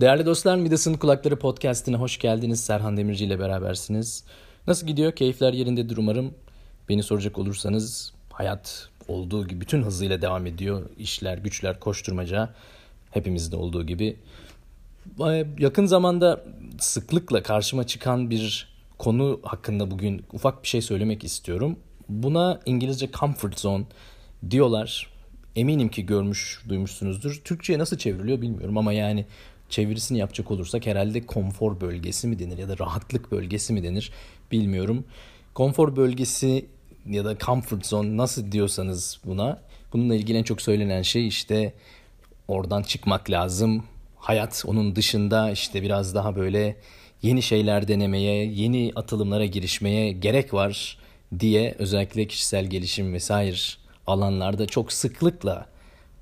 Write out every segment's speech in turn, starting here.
Değerli dostlar Midas'ın Kulakları Podcast'ine hoş geldiniz. Serhan Demirci ile berabersiniz. Nasıl gidiyor? Keyifler yerindedir umarım. Beni soracak olursanız hayat olduğu gibi bütün hızıyla devam ediyor. İşler, güçler, koşturmaca hepimizde olduğu gibi. Yakın zamanda sıklıkla karşıma çıkan bir konu hakkında bugün ufak bir şey söylemek istiyorum. Buna İngilizce comfort zone diyorlar. Eminim ki görmüş, duymuşsunuzdur. Türkçe'ye nasıl çevriliyor bilmiyorum ama yani çevirisini yapacak olursak herhalde konfor bölgesi mi denir ya da rahatlık bölgesi mi denir bilmiyorum. Konfor bölgesi ya da comfort zone nasıl diyorsanız buna bununla ilgili en çok söylenen şey işte oradan çıkmak lazım. Hayat onun dışında işte biraz daha böyle yeni şeyler denemeye, yeni atılımlara girişmeye gerek var diye özellikle kişisel gelişim vesaire alanlarda çok sıklıkla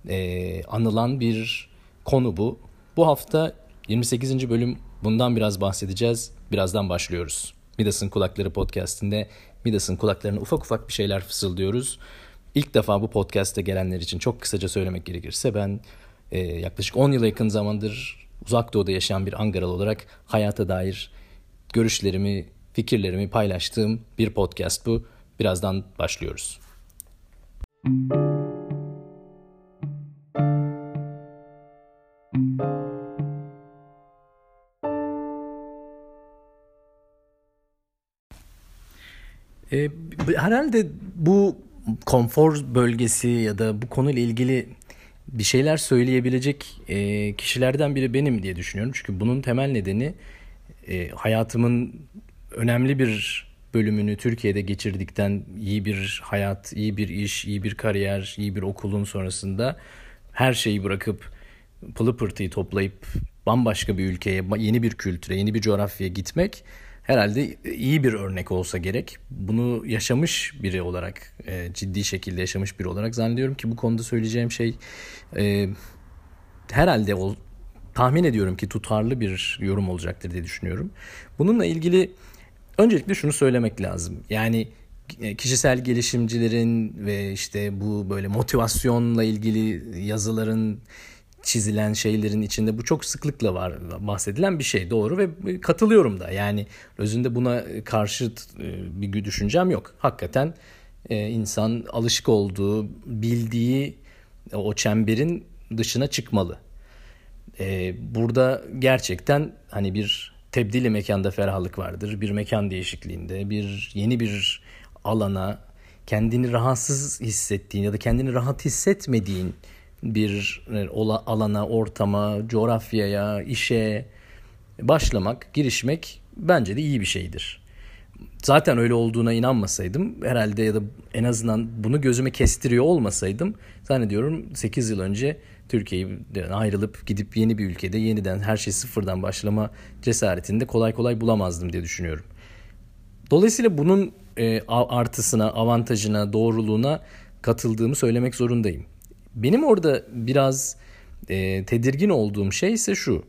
e, anılan bir konu bu. Bu hafta 28. bölüm bundan biraz bahsedeceğiz. Birazdan başlıyoruz. Midas'ın Kulakları podcastinde Midas'ın kulaklarına ufak ufak bir şeyler fısıldıyoruz. İlk defa bu podcast'te gelenler için çok kısaca söylemek gerekirse ben e, yaklaşık 10 yıla yakın zamandır uzak doğuda yaşayan bir Ankaralı olarak hayata dair görüşlerimi, fikirlerimi paylaştığım bir podcast bu. Birazdan başlıyoruz. E, herhalde bu konfor bölgesi ya da bu konuyla ilgili bir şeyler söyleyebilecek e, kişilerden biri benim diye düşünüyorum. Çünkü bunun temel nedeni e, hayatımın önemli bir bölümünü Türkiye'de geçirdikten iyi bir hayat, iyi bir iş, iyi bir kariyer, iyi bir okulun sonrasında her şeyi bırakıp pılı pırtıyı toplayıp bambaşka bir ülkeye, yeni bir kültüre, yeni bir coğrafyaya gitmek herhalde iyi bir örnek olsa gerek. Bunu yaşamış biri olarak, e, ciddi şekilde yaşamış biri olarak zannediyorum ki bu konuda söyleyeceğim şey e, herhalde ol, tahmin ediyorum ki tutarlı bir yorum olacaktır diye düşünüyorum. Bununla ilgili öncelikle şunu söylemek lazım. Yani e, kişisel gelişimcilerin ve işte bu böyle motivasyonla ilgili yazıların çizilen şeylerin içinde bu çok sıklıkla var bahsedilen bir şey doğru ve katılıyorum da yani özünde buna karşı e, bir düşüncem yok. Hakikaten e, insan alışık olduğu, bildiği o çemberin dışına çıkmalı. E, burada gerçekten hani bir tebdili mekanda ferahlık vardır. Bir mekan değişikliğinde, bir yeni bir alana kendini rahatsız hissettiğin ya da kendini rahat hissetmediğin bir e, alana, ortama, coğrafyaya, işe başlamak, girişmek bence de iyi bir şeydir. Zaten öyle olduğuna inanmasaydım herhalde ya da en azından bunu gözüme kestiriyor olmasaydım zannediyorum 8 yıl önce Türkiye'den ayrılıp gidip yeni bir ülkede yeniden her şey sıfırdan başlama cesaretini de kolay kolay bulamazdım diye düşünüyorum. Dolayısıyla bunun e, artısına, avantajına, doğruluğuna katıldığımı söylemek zorundayım. Benim orada biraz e, tedirgin olduğum şey ise şu.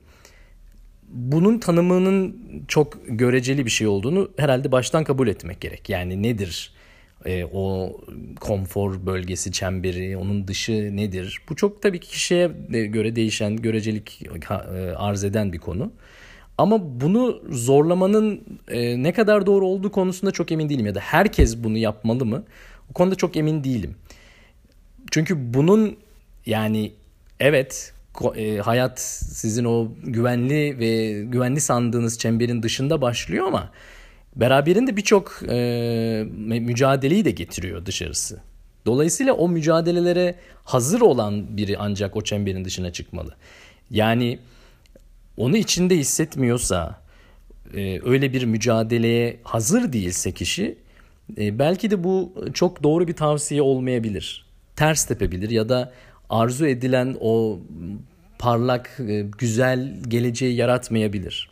Bunun tanımının çok göreceli bir şey olduğunu herhalde baştan kabul etmek gerek. Yani nedir e, o konfor bölgesi çemberi, onun dışı nedir? Bu çok tabii ki kişiye göre değişen, görecelik e, arz eden bir konu. Ama bunu zorlamanın e, ne kadar doğru olduğu konusunda çok emin değilim ya da herkes bunu yapmalı mı? O konuda çok emin değilim. Çünkü bunun yani evet e, hayat sizin o güvenli ve güvenli sandığınız çemberin dışında başlıyor ama beraberinde birçok e, mücadeleyi de getiriyor dışarısı. Dolayısıyla o mücadelelere hazır olan biri ancak o çemberin dışına çıkmalı. Yani onu içinde hissetmiyorsa, e, öyle bir mücadeleye hazır değilse kişi, e, belki de bu çok doğru bir tavsiye olmayabilir ters tepebilir ya da arzu edilen o parlak, e, güzel geleceği yaratmayabilir.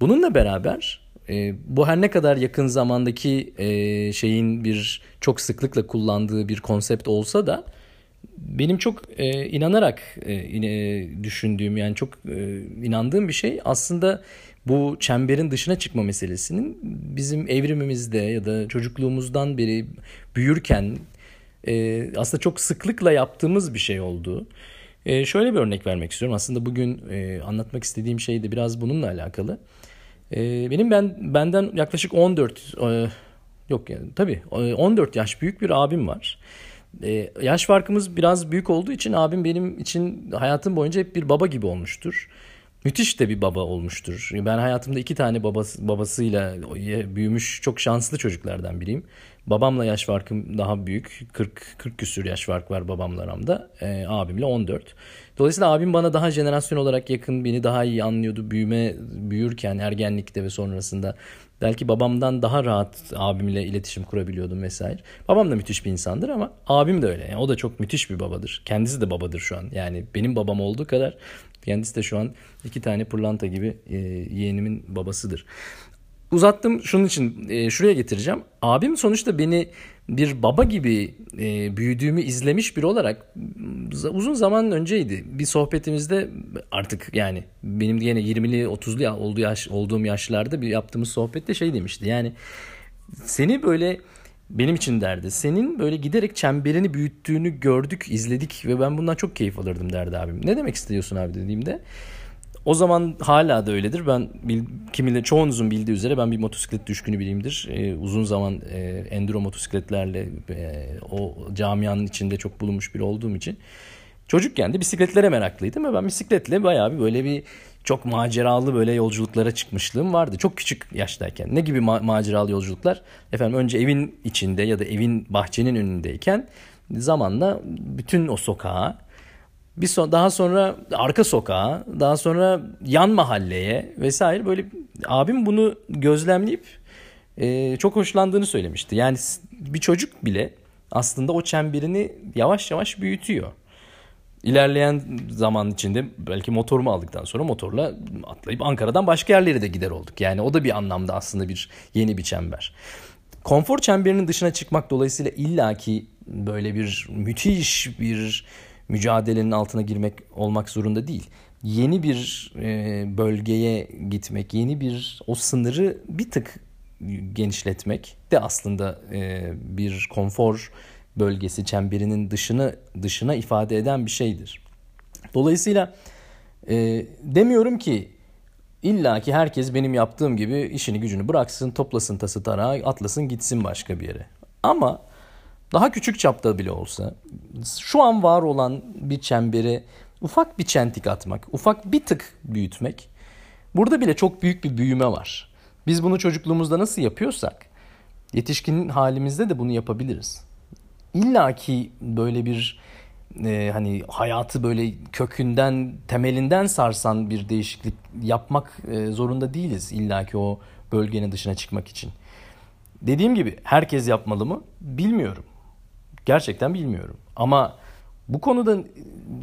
Bununla beraber e, bu her ne kadar yakın zamandaki e, şeyin bir çok sıklıkla kullandığı bir konsept olsa da benim çok inanarak düşündüğüm yani çok inandığım bir şey aslında bu çemberin dışına çıkma meselesinin bizim evrimimizde ya da çocukluğumuzdan beri büyürken e, aslında çok sıklıkla yaptığımız bir şey oldu. E, şöyle bir örnek vermek istiyorum. Aslında bugün e, anlatmak istediğim şey de biraz bununla alakalı. E, benim ben benden yaklaşık 14 e, yok yani tabii 14 yaş büyük bir abim var. E, yaş farkımız biraz büyük olduğu için abim benim için hayatım boyunca hep bir baba gibi olmuştur. Müthiş de bir baba olmuştur. Ben hayatımda iki tane babası, babasıyla büyümüş çok şanslı çocuklardan biriyim. Babamla yaş farkım daha büyük. 40 40 küsür yaş fark var babamla aramda. E, abimle 14. Dolayısıyla abim bana daha jenerasyon olarak yakın, beni daha iyi anlıyordu. Büyüme büyürken ergenlikte ve sonrasında belki babamdan daha rahat abimle iletişim kurabiliyordum vesaire. Babam da müthiş bir insandır ama abim de öyle. Yani o da çok müthiş bir babadır. Kendisi de babadır şu an. Yani benim babam olduğu kadar kendisi de şu an iki tane pırlanta gibi e, yeğenimin babasıdır. Uzattım şunun için e, şuraya getireceğim. Abim sonuçta beni bir baba gibi e, büyüdüğümü izlemiş biri olarak uzun zaman önceydi. Bir sohbetimizde artık yani benim yine 20'li 30'lu olduğu yaş, olduğum yaşlarda bir yaptığımız sohbette şey demişti. Yani seni böyle benim için derdi. Senin böyle giderek çemberini büyüttüğünü gördük, izledik ve ben bundan çok keyif alırdım derdi abim. Ne demek istiyorsun abi dediğimde o zaman hala da öyledir. Ben kiminle çoğunuzun bildiği üzere ben bir motosiklet düşkünü biriyimdir. Ee, uzun zaman e, enduro motosikletlerle e, o camianın içinde çok bulunmuş biri olduğum için çocukken de bisikletlere meraklıydım ve ben bisikletle bayağı bir böyle bir çok maceralı böyle yolculuklara çıkmışlığım vardı. Çok küçük yaştayken. Ne gibi ma- maceralı yolculuklar? Efendim önce evin içinde ya da evin bahçenin önündeyken zamanla bütün o sokağa bir son, daha sonra arka sokağa, daha sonra yan mahalleye vesaire böyle abim bunu gözlemleyip e, çok hoşlandığını söylemişti. Yani bir çocuk bile aslında o çemberini yavaş yavaş büyütüyor. İlerleyen zaman içinde belki motorumu aldıktan sonra motorla atlayıp Ankara'dan başka yerlere de gider olduk. Yani o da bir anlamda aslında bir yeni bir çember. Konfor çemberinin dışına çıkmak dolayısıyla illaki böyle bir müthiş bir mücadelenin altına girmek olmak zorunda değil. Yeni bir e, bölgeye gitmek, yeni bir o sınırı bir tık genişletmek de aslında e, bir konfor bölgesi çemberinin dışını dışına ifade eden bir şeydir. Dolayısıyla e, demiyorum ki illa ki herkes benim yaptığım gibi işini gücünü bıraksın, toplasın tası tarağı, atlasın gitsin başka bir yere. Ama daha küçük çapta bile olsa şu an var olan bir çembere ufak bir çentik atmak, ufak bir tık büyütmek burada bile çok büyük bir büyüme var. Biz bunu çocukluğumuzda nasıl yapıyorsak yetişkin halimizde de bunu yapabiliriz. İlla ki böyle bir e, hani hayatı böyle kökünden, temelinden sarsan bir değişiklik yapmak e, zorunda değiliz. İlla ki o bölgenin dışına çıkmak için. Dediğim gibi herkes yapmalı mı? Bilmiyorum. Gerçekten bilmiyorum. Ama bu konuda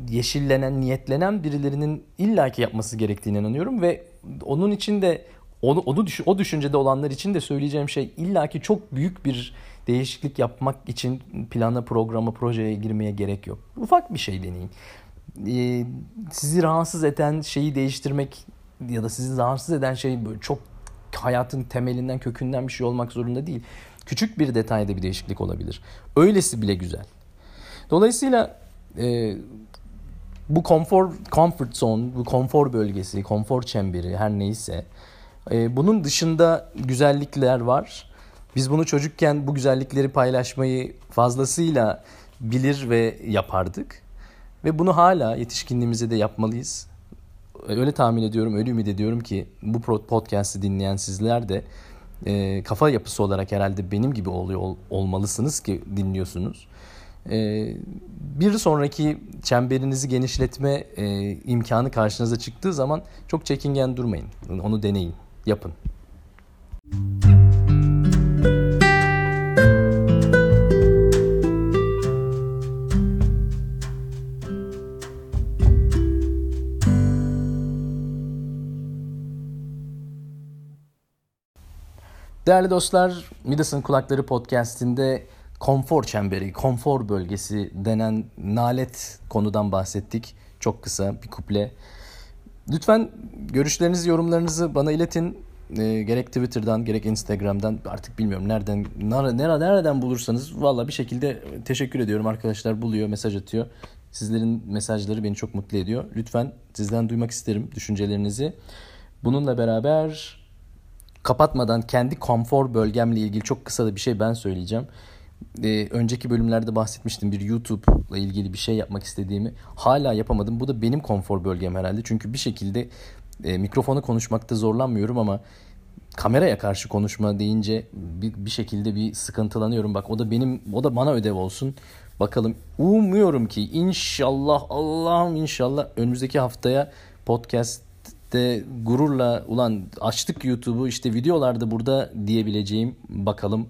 yeşillenen, niyetlenen birilerinin illaki yapması gerektiğine inanıyorum ve onun için de onu, onu o düşüncede olanlar için de söyleyeceğim şey illaki çok büyük bir değişiklik yapmak için plana, programa, projeye girmeye gerek yok. Ufak bir şey deneyin. Ee, sizi rahatsız eden şeyi değiştirmek ya da sizi rahatsız eden şey çok hayatın temelinden, kökünden bir şey olmak zorunda değil. Küçük bir detayda bir değişiklik olabilir. Öylesi bile güzel. Dolayısıyla e, bu konfor comfort zone, bu konfor bölgesi, konfor çemberi her neyse e, bunun dışında güzellikler var. Biz bunu çocukken bu güzellikleri paylaşmayı fazlasıyla bilir ve yapardık. Ve bunu hala yetişkinliğimizde de yapmalıyız. Öyle tahmin ediyorum, öyle ümit ediyorum ki bu podcast'i dinleyen sizler de e, kafa yapısı olarak herhalde benim gibi oluyor ol, olmalısınız ki dinliyorsunuz. E, bir sonraki çemberinizi genişletme e, imkanı karşınıza çıktığı zaman çok çekingen durmayın. Onu deneyin, yapın. Değerli dostlar, Midas'ın Kulakları podcastinde konfor çemberi, konfor bölgesi denen nalet konudan bahsettik. Çok kısa bir kuple. Lütfen görüşlerinizi, yorumlarınızı bana iletin. E, gerek Twitter'dan gerek Instagram'dan artık bilmiyorum nereden nereden, nereden bulursanız valla bir şekilde teşekkür ediyorum arkadaşlar buluyor mesaj atıyor. Sizlerin mesajları beni çok mutlu ediyor. Lütfen sizden duymak isterim düşüncelerinizi. Bununla beraber kapatmadan kendi konfor bölgemle ilgili çok kısa da bir şey ben söyleyeceğim. Ee, önceki bölümlerde bahsetmiştim bir YouTube'la ilgili bir şey yapmak istediğimi. Hala yapamadım. Bu da benim konfor bölgem herhalde. Çünkü bir şekilde e, mikrofona konuşmakta zorlanmıyorum ama kameraya karşı konuşma deyince bir, bir şekilde bir sıkıntılanıyorum. Bak o da benim o da bana ödev olsun. Bakalım umuyorum ki inşallah Allah'ım inşallah önümüzdeki haftaya podcast'te gururla ulan açtık YouTube'u işte videolarda burada diyebileceğim bakalım.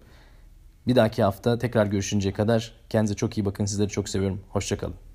Bir dahaki hafta tekrar görüşünceye kadar kendinize çok iyi bakın. Sizleri çok seviyorum. Hoşçakalın.